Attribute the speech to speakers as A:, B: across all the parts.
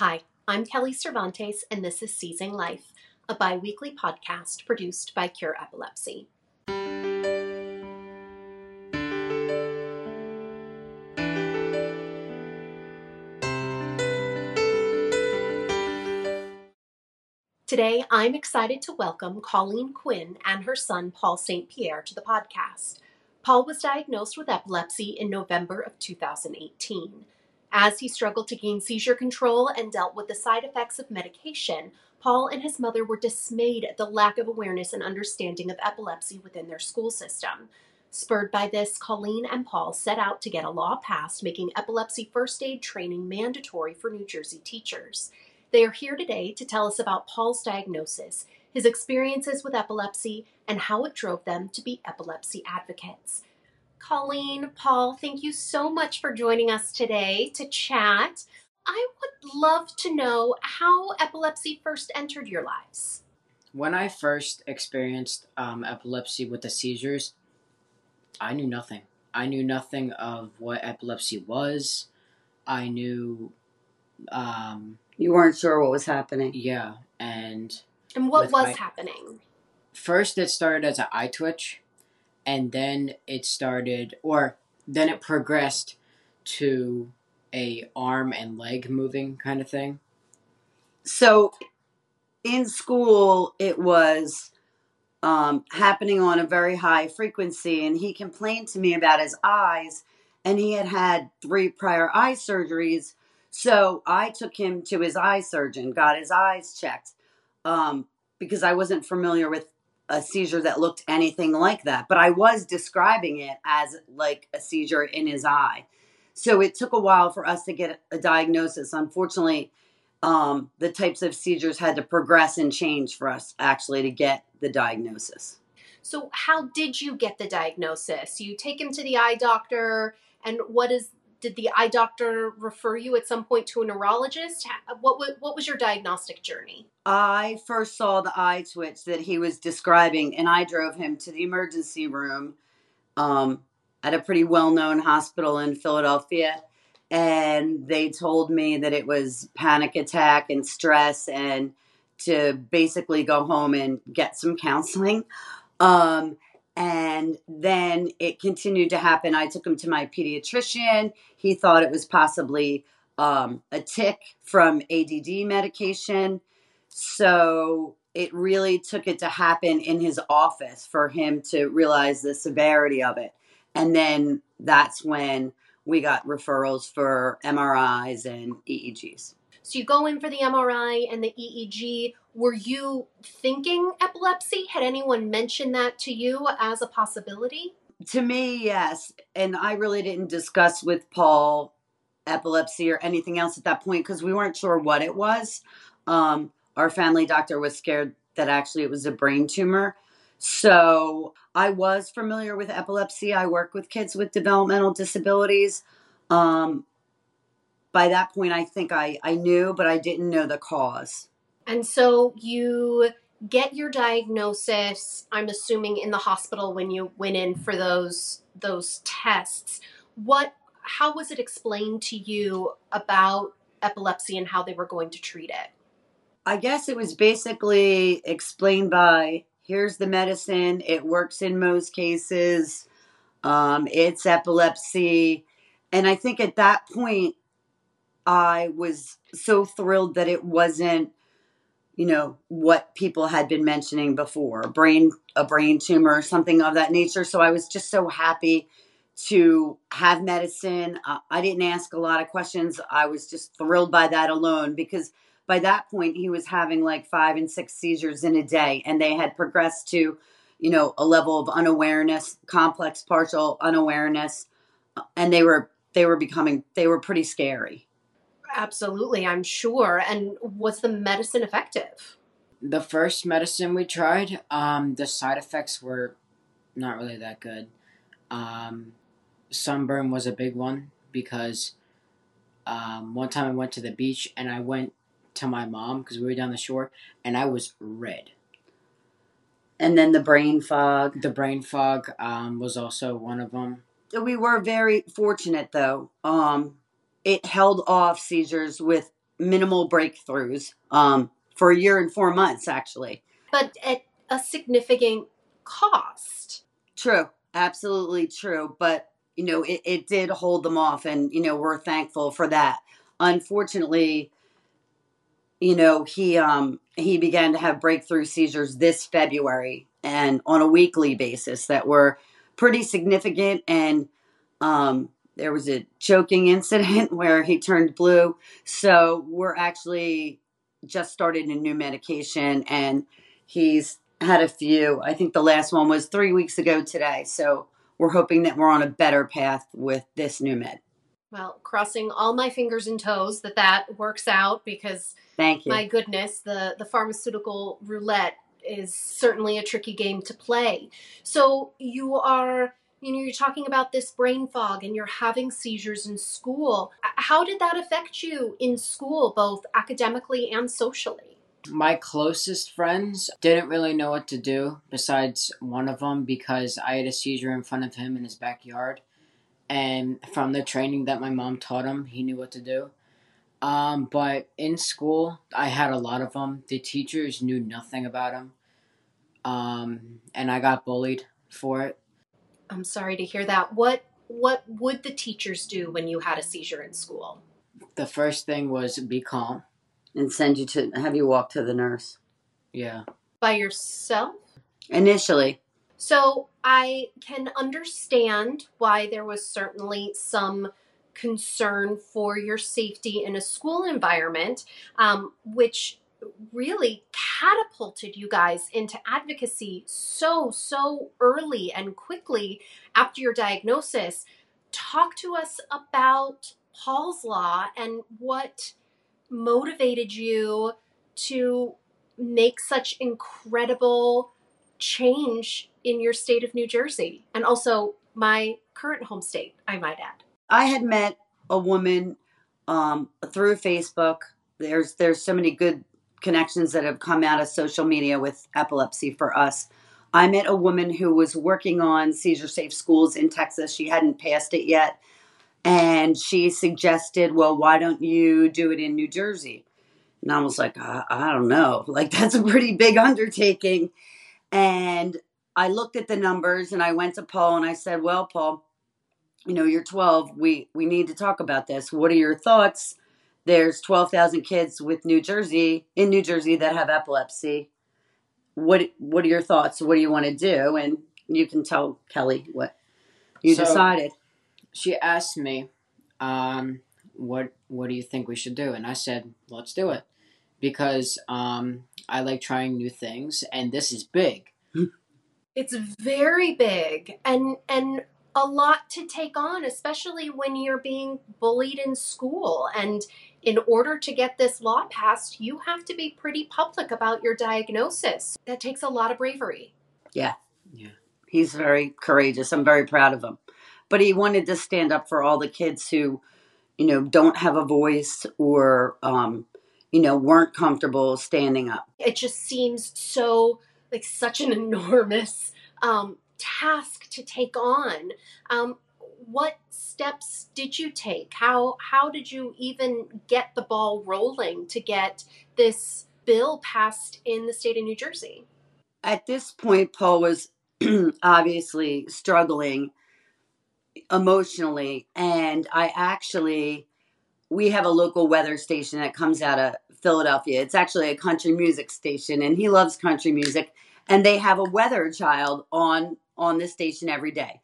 A: Hi, I'm Kelly Cervantes, and this is Seizing Life, a bi weekly podcast produced by Cure Epilepsy. Today, I'm excited to welcome Colleen Quinn and her son, Paul St. Pierre, to the podcast. Paul was diagnosed with epilepsy in November of 2018. As he struggled to gain seizure control and dealt with the side effects of medication, Paul and his mother were dismayed at the lack of awareness and understanding of epilepsy within their school system. Spurred by this, Colleen and Paul set out to get a law passed making epilepsy first aid training mandatory for New Jersey teachers. They are here today to tell us about Paul's diagnosis, his experiences with epilepsy, and how it drove them to be epilepsy advocates. Colleen, Paul, thank you so much for joining us today to chat. I would love to know how epilepsy first entered your lives.
B: When I first experienced um, epilepsy with the seizures, I knew nothing. I knew nothing of what epilepsy was. I knew. Um,
C: you weren't sure what was happening.
B: Yeah, and.
A: And what was my, happening?
B: First, it started as an eye twitch and then it started or then it progressed to a arm and leg moving kind of thing.
C: So in school it was um, happening on a very high frequency and he complained to me about his eyes and he had had three prior eye surgeries. So i took him to his eye surgeon got his eyes checked um, because i wasn't familiar with a seizure that looked anything like that, but I was describing it as like a seizure in his eye. So it took a while for us to get a diagnosis. Unfortunately, um, the types of seizures had to progress and change for us actually to get the diagnosis.
A: So, how did you get the diagnosis? You take him to the eye doctor, and what is did the eye doctor refer you at some point to a neurologist? What what was your diagnostic journey?
C: I first saw the eye twitch that he was describing, and I drove him to the emergency room um, at a pretty well known hospital in Philadelphia. And they told me that it was panic attack and stress, and to basically go home and get some counseling. Um, and then it continued to happen. I took him to my pediatrician. He thought it was possibly um, a tic from ADD medication. So it really took it to happen in his office for him to realize the severity of it. And then that's when we got referrals for MRIs and EEGs.
A: So you go in for the MRI and the EEG. Were you thinking epilepsy? Had anyone mentioned that to you as a possibility?
C: To me, yes. And I really didn't discuss with Paul epilepsy or anything else at that point because we weren't sure what it was. Um, our family doctor was scared that actually it was a brain tumor. So I was familiar with epilepsy. I work with kids with developmental disabilities. Um, by that point, I think I, I knew, but I didn't know the cause.
A: And so you get your diagnosis, I'm assuming in the hospital when you went in for those those tests. What how was it explained to you about epilepsy and how they were going to treat it?
C: I guess it was basically explained by here's the medicine, it works in most cases. Um, it's epilepsy. And I think at that point, I was so thrilled that it wasn't, you know, what people had been mentioning before, brain a brain tumor or something of that nature. So I was just so happy to have medicine. Uh, I didn't ask a lot of questions. I was just thrilled by that alone because by that point he was having like five and six seizures in a day and they had progressed to, you know, a level of unawareness, complex partial unawareness, uh, and they were they were becoming they were pretty scary.
A: Absolutely, I'm sure. And was the medicine effective?
B: The first medicine we tried, um, the side effects were not really that good. Um, sunburn was a big one because um, one time I went to the beach and I went to my mom because we were down the shore and I was red.
C: And then the brain fog.
B: The brain fog um, was also one of them.
C: We were very fortunate though. Um, it held off seizures with minimal breakthroughs um, for a year and four months, actually.
A: But at a significant cost.
C: True, absolutely true. But you know, it, it did hold them off, and you know, we're thankful for that. Unfortunately, you know, he um he began to have breakthrough seizures this February and on a weekly basis that were pretty significant and um there was a choking incident where he turned blue. So we're actually just started a new medication and he's had a few. I think the last one was three weeks ago today. So we're hoping that we're on a better path with this new med.
A: Well, crossing all my fingers and toes that that works out because
C: Thank you.
A: my goodness, the the pharmaceutical roulette is certainly a tricky game to play. So you are you know you're talking about this brain fog and you're having seizures in school. How did that affect you in school both academically and socially?
B: My closest friends didn't really know what to do besides one of them because I had a seizure in front of him in his backyard and from the training that my mom taught him, he knew what to do. Um, but in school, I had a lot of them. The teachers knew nothing about him, um, and I got bullied for it.
A: I'm sorry to hear that. What what would the teachers do when you had a seizure in school?
B: The first thing was be calm.
C: and send you to have you walk to the nurse
B: Yeah.
A: By yourself?
C: initially.
A: So I can understand why there was certainly some concern for your safety in a school environment, um, which really catapulted you guys into advocacy so, so early and quickly after your diagnosis. Talk to us about Paul's Law and what motivated you to make such incredible change in your state of New Jersey and also my current home state, I might add.
C: I had met a woman um, through Facebook. There's there's so many good connections that have come out of social media with epilepsy for us. I met a woman who was working on seizure safe schools in Texas. She hadn't passed it yet. And she suggested, well, why don't you do it in New Jersey? And I was like, I, I don't know. Like, that's a pretty big undertaking. And I looked at the numbers and I went to Paul and I said, well, Paul, you know, you're 12. We, we need to talk about this. What are your thoughts? There's 12,000 kids with New Jersey in New Jersey that have epilepsy. What what are your thoughts? What do you want to do? And you can tell Kelly what you
B: So-
C: decided.
B: She asked me, um, "What What do you think we should do?" And I said, "Let's do it," because um, I like trying new things, and this is big.
A: It's very big and and a lot to take on, especially when you're being bullied in school. And in order to get this law passed, you have to be pretty public about your diagnosis. That takes a lot of bravery. Yeah. Yeah.
C: He's very courageous. I'm very proud of him. But he wanted to stand up for all the kids who, you know, don't have a voice or, um, you know, weren't comfortable standing up.
A: It just seems so like such an enormous um, task to take on. Um, what steps did you take? How how did you even get the ball rolling to get this bill passed in the state of New Jersey?
C: At this point, Paul was obviously struggling emotionally. And I actually, we have a local weather station that comes out of Philadelphia. It's actually a country music station, and he loves country music. And they have a weather child on on the station every day.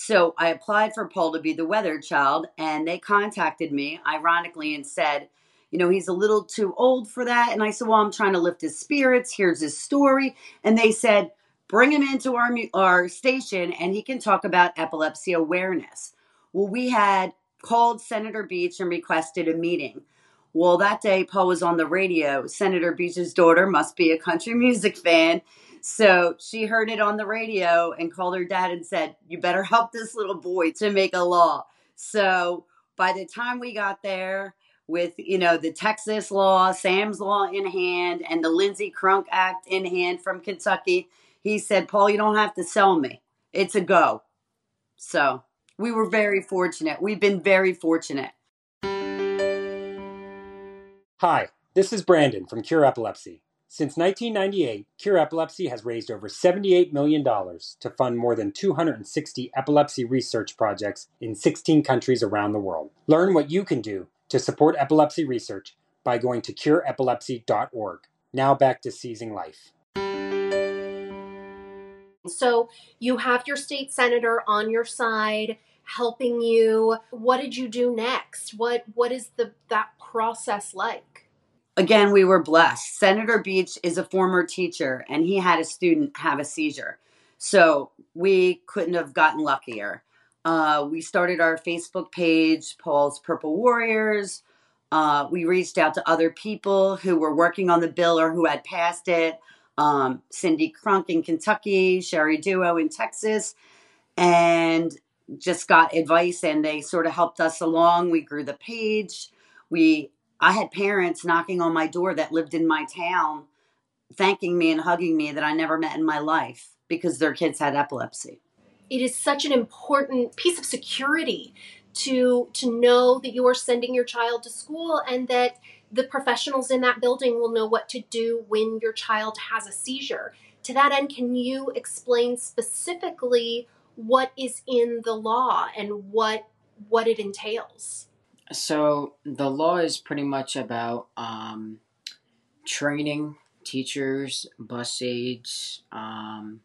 C: So I applied for Paul to be the weather child, and they contacted me, ironically, and said, you know, he's a little too old for that. And I said, well, I'm trying to lift his spirits. Here's his story. And they said, bring him into our our station, and he can talk about epilepsy awareness. Well, we had called Senator Beach and requested a meeting. Well, that day, Paul was on the radio. Senator Beach's daughter must be a country music fan. So she heard it on the radio and called her dad and said, You better help this little boy to make a law. So by the time we got there, with you know the Texas law, Sam's law in hand, and the Lindsey Crunk Act in hand from Kentucky, he said, "Paul, you don't have to sell me. It's a go." So we were very fortunate. We've been very fortunate.
D: Hi, this is Brandon from Cure Epilepsy. Since 1998, Cure Epilepsy has raised over $78 million to fund more than 260 epilepsy research projects in 16 countries around the world. Learn what you can do to support epilepsy research by going to cureepilepsy.org. Now back to seizing life.
A: So you have your state senator on your side helping you. What did you do next? What what is the that process like?
C: Again, we were blessed. Senator Beach is a former teacher and he had a student have a seizure. So we couldn't have gotten luckier. Uh, we started our Facebook page, Paul's Purple Warriors. Uh, we reached out to other people who were working on the bill or who had passed it. Um, Cindy Crunk in Kentucky, Sherry Duo in Texas, and just got advice and they sort of helped us along. We grew the page. We I had parents knocking on my door that lived in my town thanking me and hugging me that I never met in my life because their kids had epilepsy.
A: It is such an important piece of security to to know that you are sending your child to school and that the professionals in that building will know what to do when your child has a seizure. To that end, can you explain specifically what is in the law and what what it entails.
B: So the law is pretty much about um, training teachers, bus aides, um,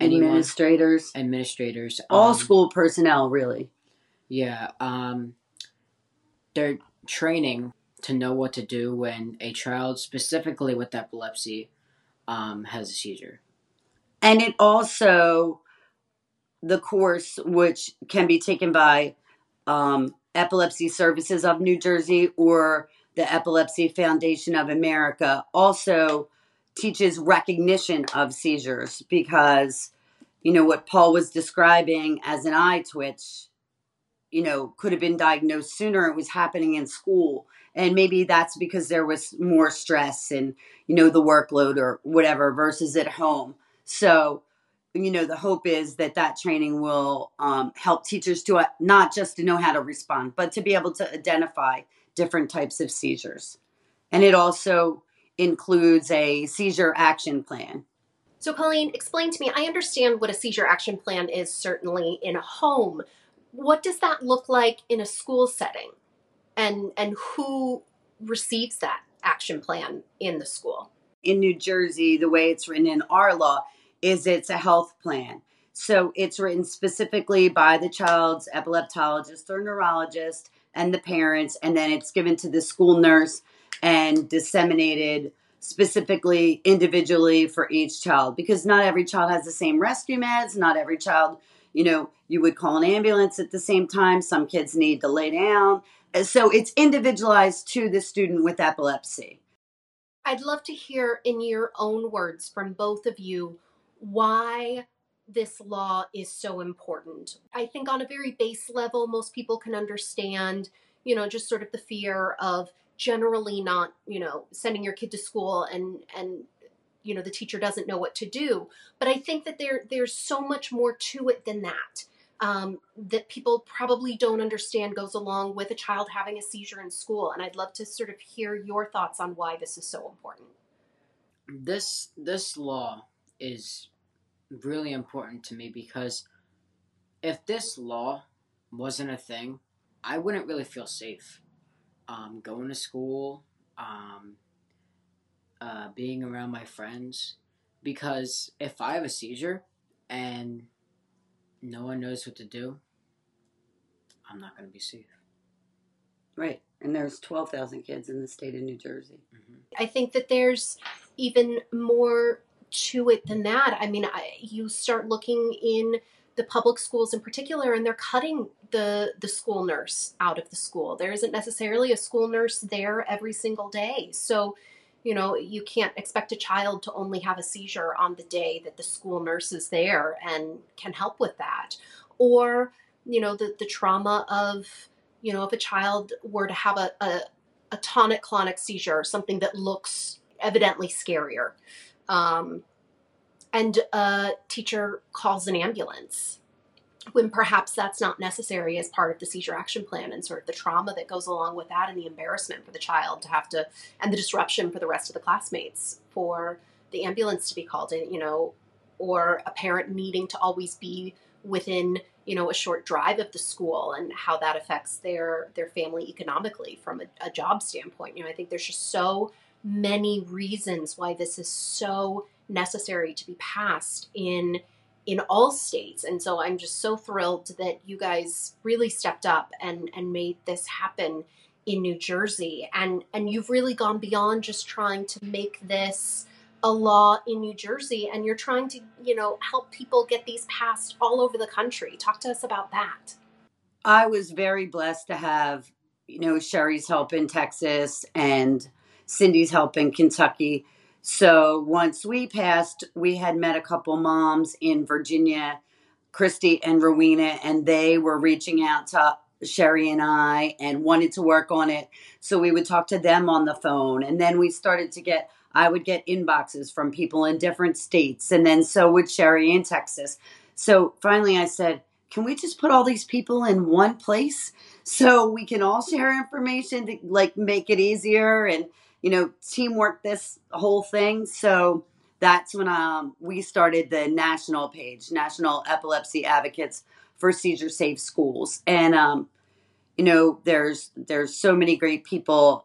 B: anyone,
C: administrators,
B: administrators,
C: all
B: um,
C: school personnel, really.
B: Yeah, um, they're training to know what to do when a child, specifically with epilepsy, um, has a seizure.
C: And it also the course, which can be taken by um, Epilepsy Services of New Jersey or the Epilepsy Foundation of America, also teaches recognition of seizures because, you know, what Paul was describing as an eye twitch, you know, could have been diagnosed sooner. It was happening in school. And maybe that's because there was more stress and, you know, the workload or whatever versus at home. So, you know the hope is that that training will um, help teachers to uh, not just to know how to respond but to be able to identify different types of seizures. And it also includes a seizure action plan.
A: So colleen explain to me i understand what a seizure action plan is certainly in a home. What does that look like in a school setting? And and who receives that action plan in the school?
C: In new jersey the way it's written in our law is it's a health plan. So it's written specifically by the child's epileptologist or neurologist and the parents, and then it's given to the school nurse and disseminated specifically individually for each child because not every child has the same rescue meds, not every child, you know, you would call an ambulance at the same time. Some kids need to lay down. So it's individualized to the student with epilepsy.
A: I'd love to hear in your own words from both of you why this law is so important. I think on a very base level, most people can understand, you know, just sort of the fear of generally not, you know, sending your kid to school and and you know the teacher doesn't know what to do. But I think that there there's so much more to it than that. Um, that people probably don't understand goes along with a child having a seizure in school. And I'd love to sort of hear your thoughts on why this is so important.
B: This this law is really important to me because if this law wasn't a thing, I wouldn't really feel safe. Um, going to school, um, uh, being around my friends, because if I have a seizure and no one knows what to do, I'm not going to be safe.
C: Right. And there's 12,000 kids in the state of New Jersey.
A: Mm-hmm. I think that there's even more to it than that. I mean, I, you start looking in the public schools in particular, and they're cutting the the school nurse out of the school. There isn't necessarily a school nurse there every single day, so you know you can't expect a child to only have a seizure on the day that the school nurse is there and can help with that, or you know the the trauma of you know if a child were to have a, a, a tonic clonic seizure, something that looks evidently scarier um, and a teacher calls an ambulance when perhaps that's not necessary as part of the seizure action plan and sort of the trauma that goes along with that and the embarrassment for the child to have to and the disruption for the rest of the classmates for the ambulance to be called in you know or a parent needing to always be within you know a short drive of the school and how that affects their their family economically from a, a job standpoint. You know i think there's just so many reasons why this is so necessary to be passed in in all states. And so I'm just so thrilled that you guys really stepped up and, and made this happen in New Jersey. And, and you've really gone beyond just trying to make this a law in New Jersey and you're trying to, you know, help people get these passed all over the country. Talk to us about that.
C: I was very blessed to have, you know, Sherry's help in Texas and Cindy's help in Kentucky so once we passed, we had met a couple moms in Virginia, Christy and Rowena, and they were reaching out to Sherry and I and wanted to work on it. So we would talk to them on the phone. And then we started to get, I would get inboxes from people in different states. And then so would Sherry in Texas. So finally I said, can we just put all these people in one place so we can all share information to like make it easier and you know, teamwork this whole thing. So that's when um, we started the national page, National Epilepsy Advocates for Seizure Safe Schools. And, um, you know, there's there's so many great people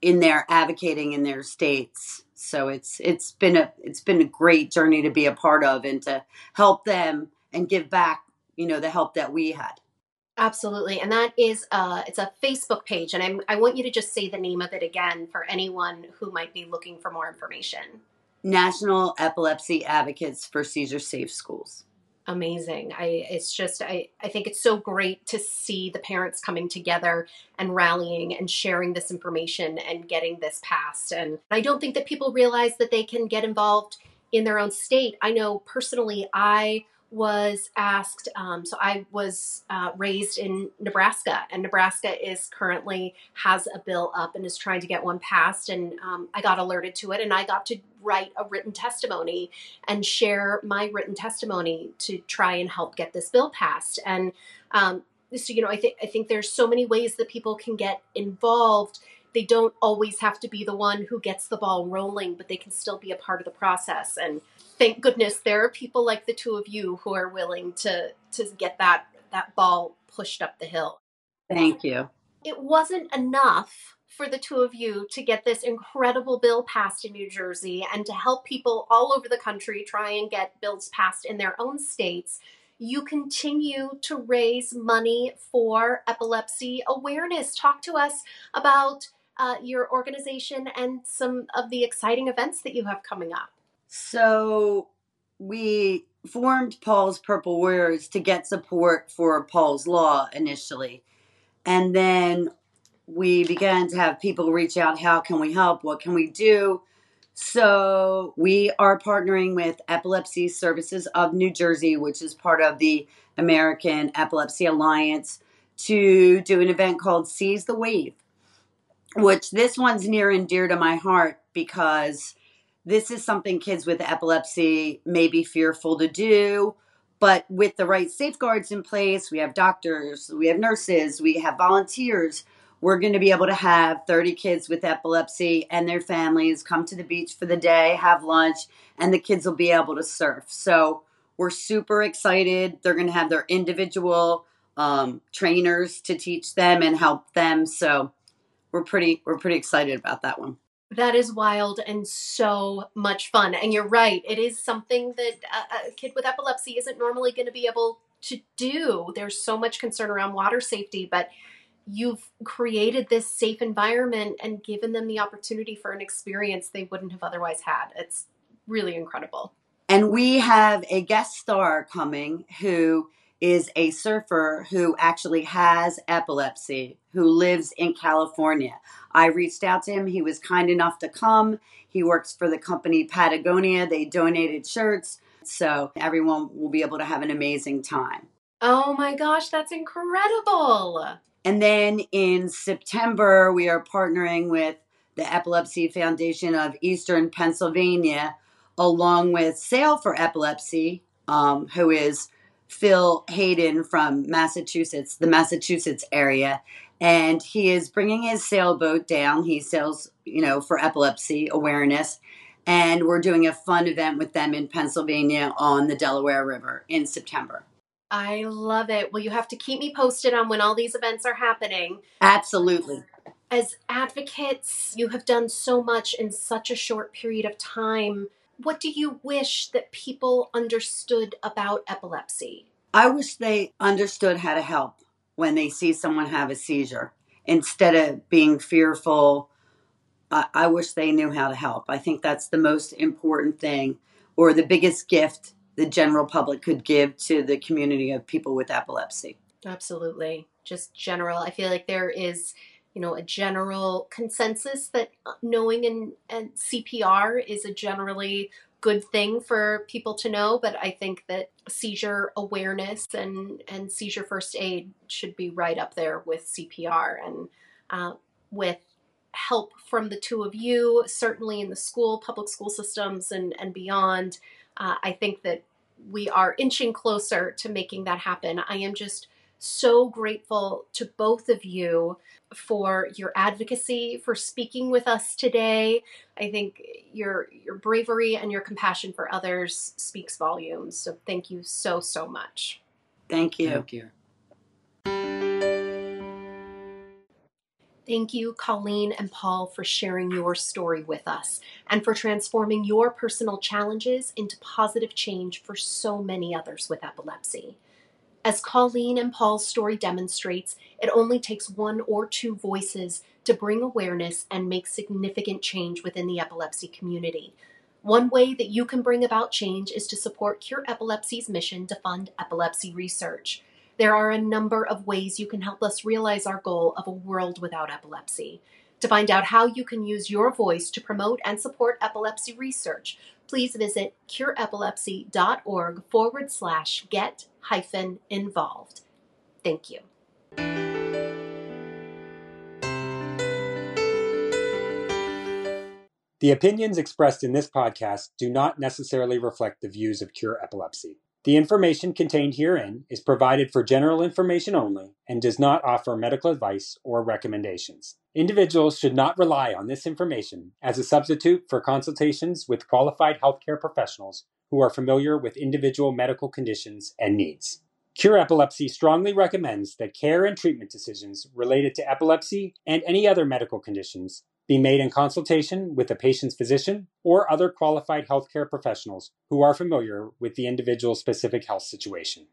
C: in there advocating in their states. So it's it's been a it's been a great journey to be a part of and to help them and give back, you know, the help that we had.
A: Absolutely, and that is uh, it's a Facebook page, and I'm, I want you to just say the name of it again for anyone who might be looking for more information.
C: National Epilepsy Advocates for Seizure Safe Schools.
A: Amazing. I it's just I I think it's so great to see the parents coming together and rallying and sharing this information and getting this passed. And I don't think that people realize that they can get involved in their own state. I know personally, I was asked. Um, so I was uh, raised in Nebraska, and Nebraska is currently has a bill up and is trying to get one passed. And um, I got alerted to it, and I got to write a written testimony and share my written testimony to try and help get this bill passed. And um, so, you know, I think I think there's so many ways that people can get involved they don't always have to be the one who gets the ball rolling, but they can still be a part of the process. And thank goodness there are people like the two of you who are willing to to get that that ball pushed up the hill.
C: Thank you.
A: It wasn't enough for the two of you to get this incredible bill passed in New Jersey and to help people all over the country try and get bills passed in their own states. You continue to raise money for epilepsy awareness. Talk to us about uh, your organization and some of the exciting events that you have coming up.
C: So we formed Paul's Purple Warriors to get support for Paul's Law initially. And then we began to have people reach out how can we help? What can we do? So we are partnering with Epilepsy Services of New Jersey, which is part of the American Epilepsy Alliance, to do an event called Seize the Wave, which this one's near and dear to my heart because this is something kids with epilepsy may be fearful to do. But with the right safeguards in place, we have doctors, we have nurses, we have volunteers. We're going to be able to have 30 kids with epilepsy and their families come to the beach for the day, have lunch, and the kids will be able to surf. So we're super excited. They're going to have their individual um, trainers to teach them and help them. So we're pretty we're pretty excited about that one.
A: That is wild and so much fun. And you're right, it is something that a, a kid with epilepsy isn't normally going to be able to do. There's so much concern around water safety, but you've created this safe environment and given them the opportunity for an experience they wouldn't have otherwise had. It's really incredible.
C: And we have a guest star coming who is a surfer who actually has epilepsy, who lives in California. I reached out to him. He was kind enough to come. He works for the company Patagonia. They donated shirts. So everyone will be able to have an amazing time.
A: Oh my gosh, that's incredible.
C: And then in September, we are partnering with the Epilepsy Foundation of Eastern Pennsylvania, along with Sail for Epilepsy, um, who is Phil Hayden from Massachusetts, the Massachusetts area, and he is bringing his sailboat down. He sails, you know, for epilepsy awareness, and we're doing a fun event with them in Pennsylvania on the Delaware River in September.
A: I love it. Well, you have to keep me posted on when all these events are happening.
C: Absolutely.
A: As advocates, you have done so much in such a short period of time. What do you wish that people understood about epilepsy?
C: I wish they understood how to help when they see someone have a seizure instead of being fearful. I, I wish they knew how to help. I think that's the most important thing or the biggest gift the general public could give to the community of people with epilepsy.
A: Absolutely. Just general. I feel like there is, you know, a general consensus that knowing and, and CPR is a generally good thing for people to know, but I think that seizure awareness and, and seizure first aid should be right up there with CPR and uh, with help from the two of you, certainly in the school, public school systems, and, and beyond. Uh, I think that we are inching closer to making that happen. I am just so grateful to both of you for your advocacy, for speaking with us today. I think your your bravery and your compassion for others speaks volumes. So thank you so so much.
C: Thank you.
B: Thank you.
A: Thank you, Colleen and Paul, for sharing your story with us and for transforming your personal challenges into positive change for so many others with epilepsy. As Colleen and Paul's story demonstrates, it only takes one or two voices to bring awareness and make significant change within the epilepsy community. One way that you can bring about change is to support Cure Epilepsy's mission to fund epilepsy research. There are a number of ways you can help us realize our goal of a world without epilepsy. To find out how you can use your voice to promote and support epilepsy research, please visit cureepilepsy.org forward slash get hyphen involved. Thank you.
D: The opinions expressed in this podcast do not necessarily reflect the views of Cure Epilepsy. The information contained herein is provided for general information only and does not offer medical advice or recommendations. Individuals should not rely on this information as a substitute for consultations with qualified healthcare professionals who are familiar with individual medical conditions and needs. Cure Epilepsy strongly recommends that care and treatment decisions related to epilepsy and any other medical conditions be made in consultation with the patient's physician or other qualified healthcare professionals who are familiar with the individual's specific health situation.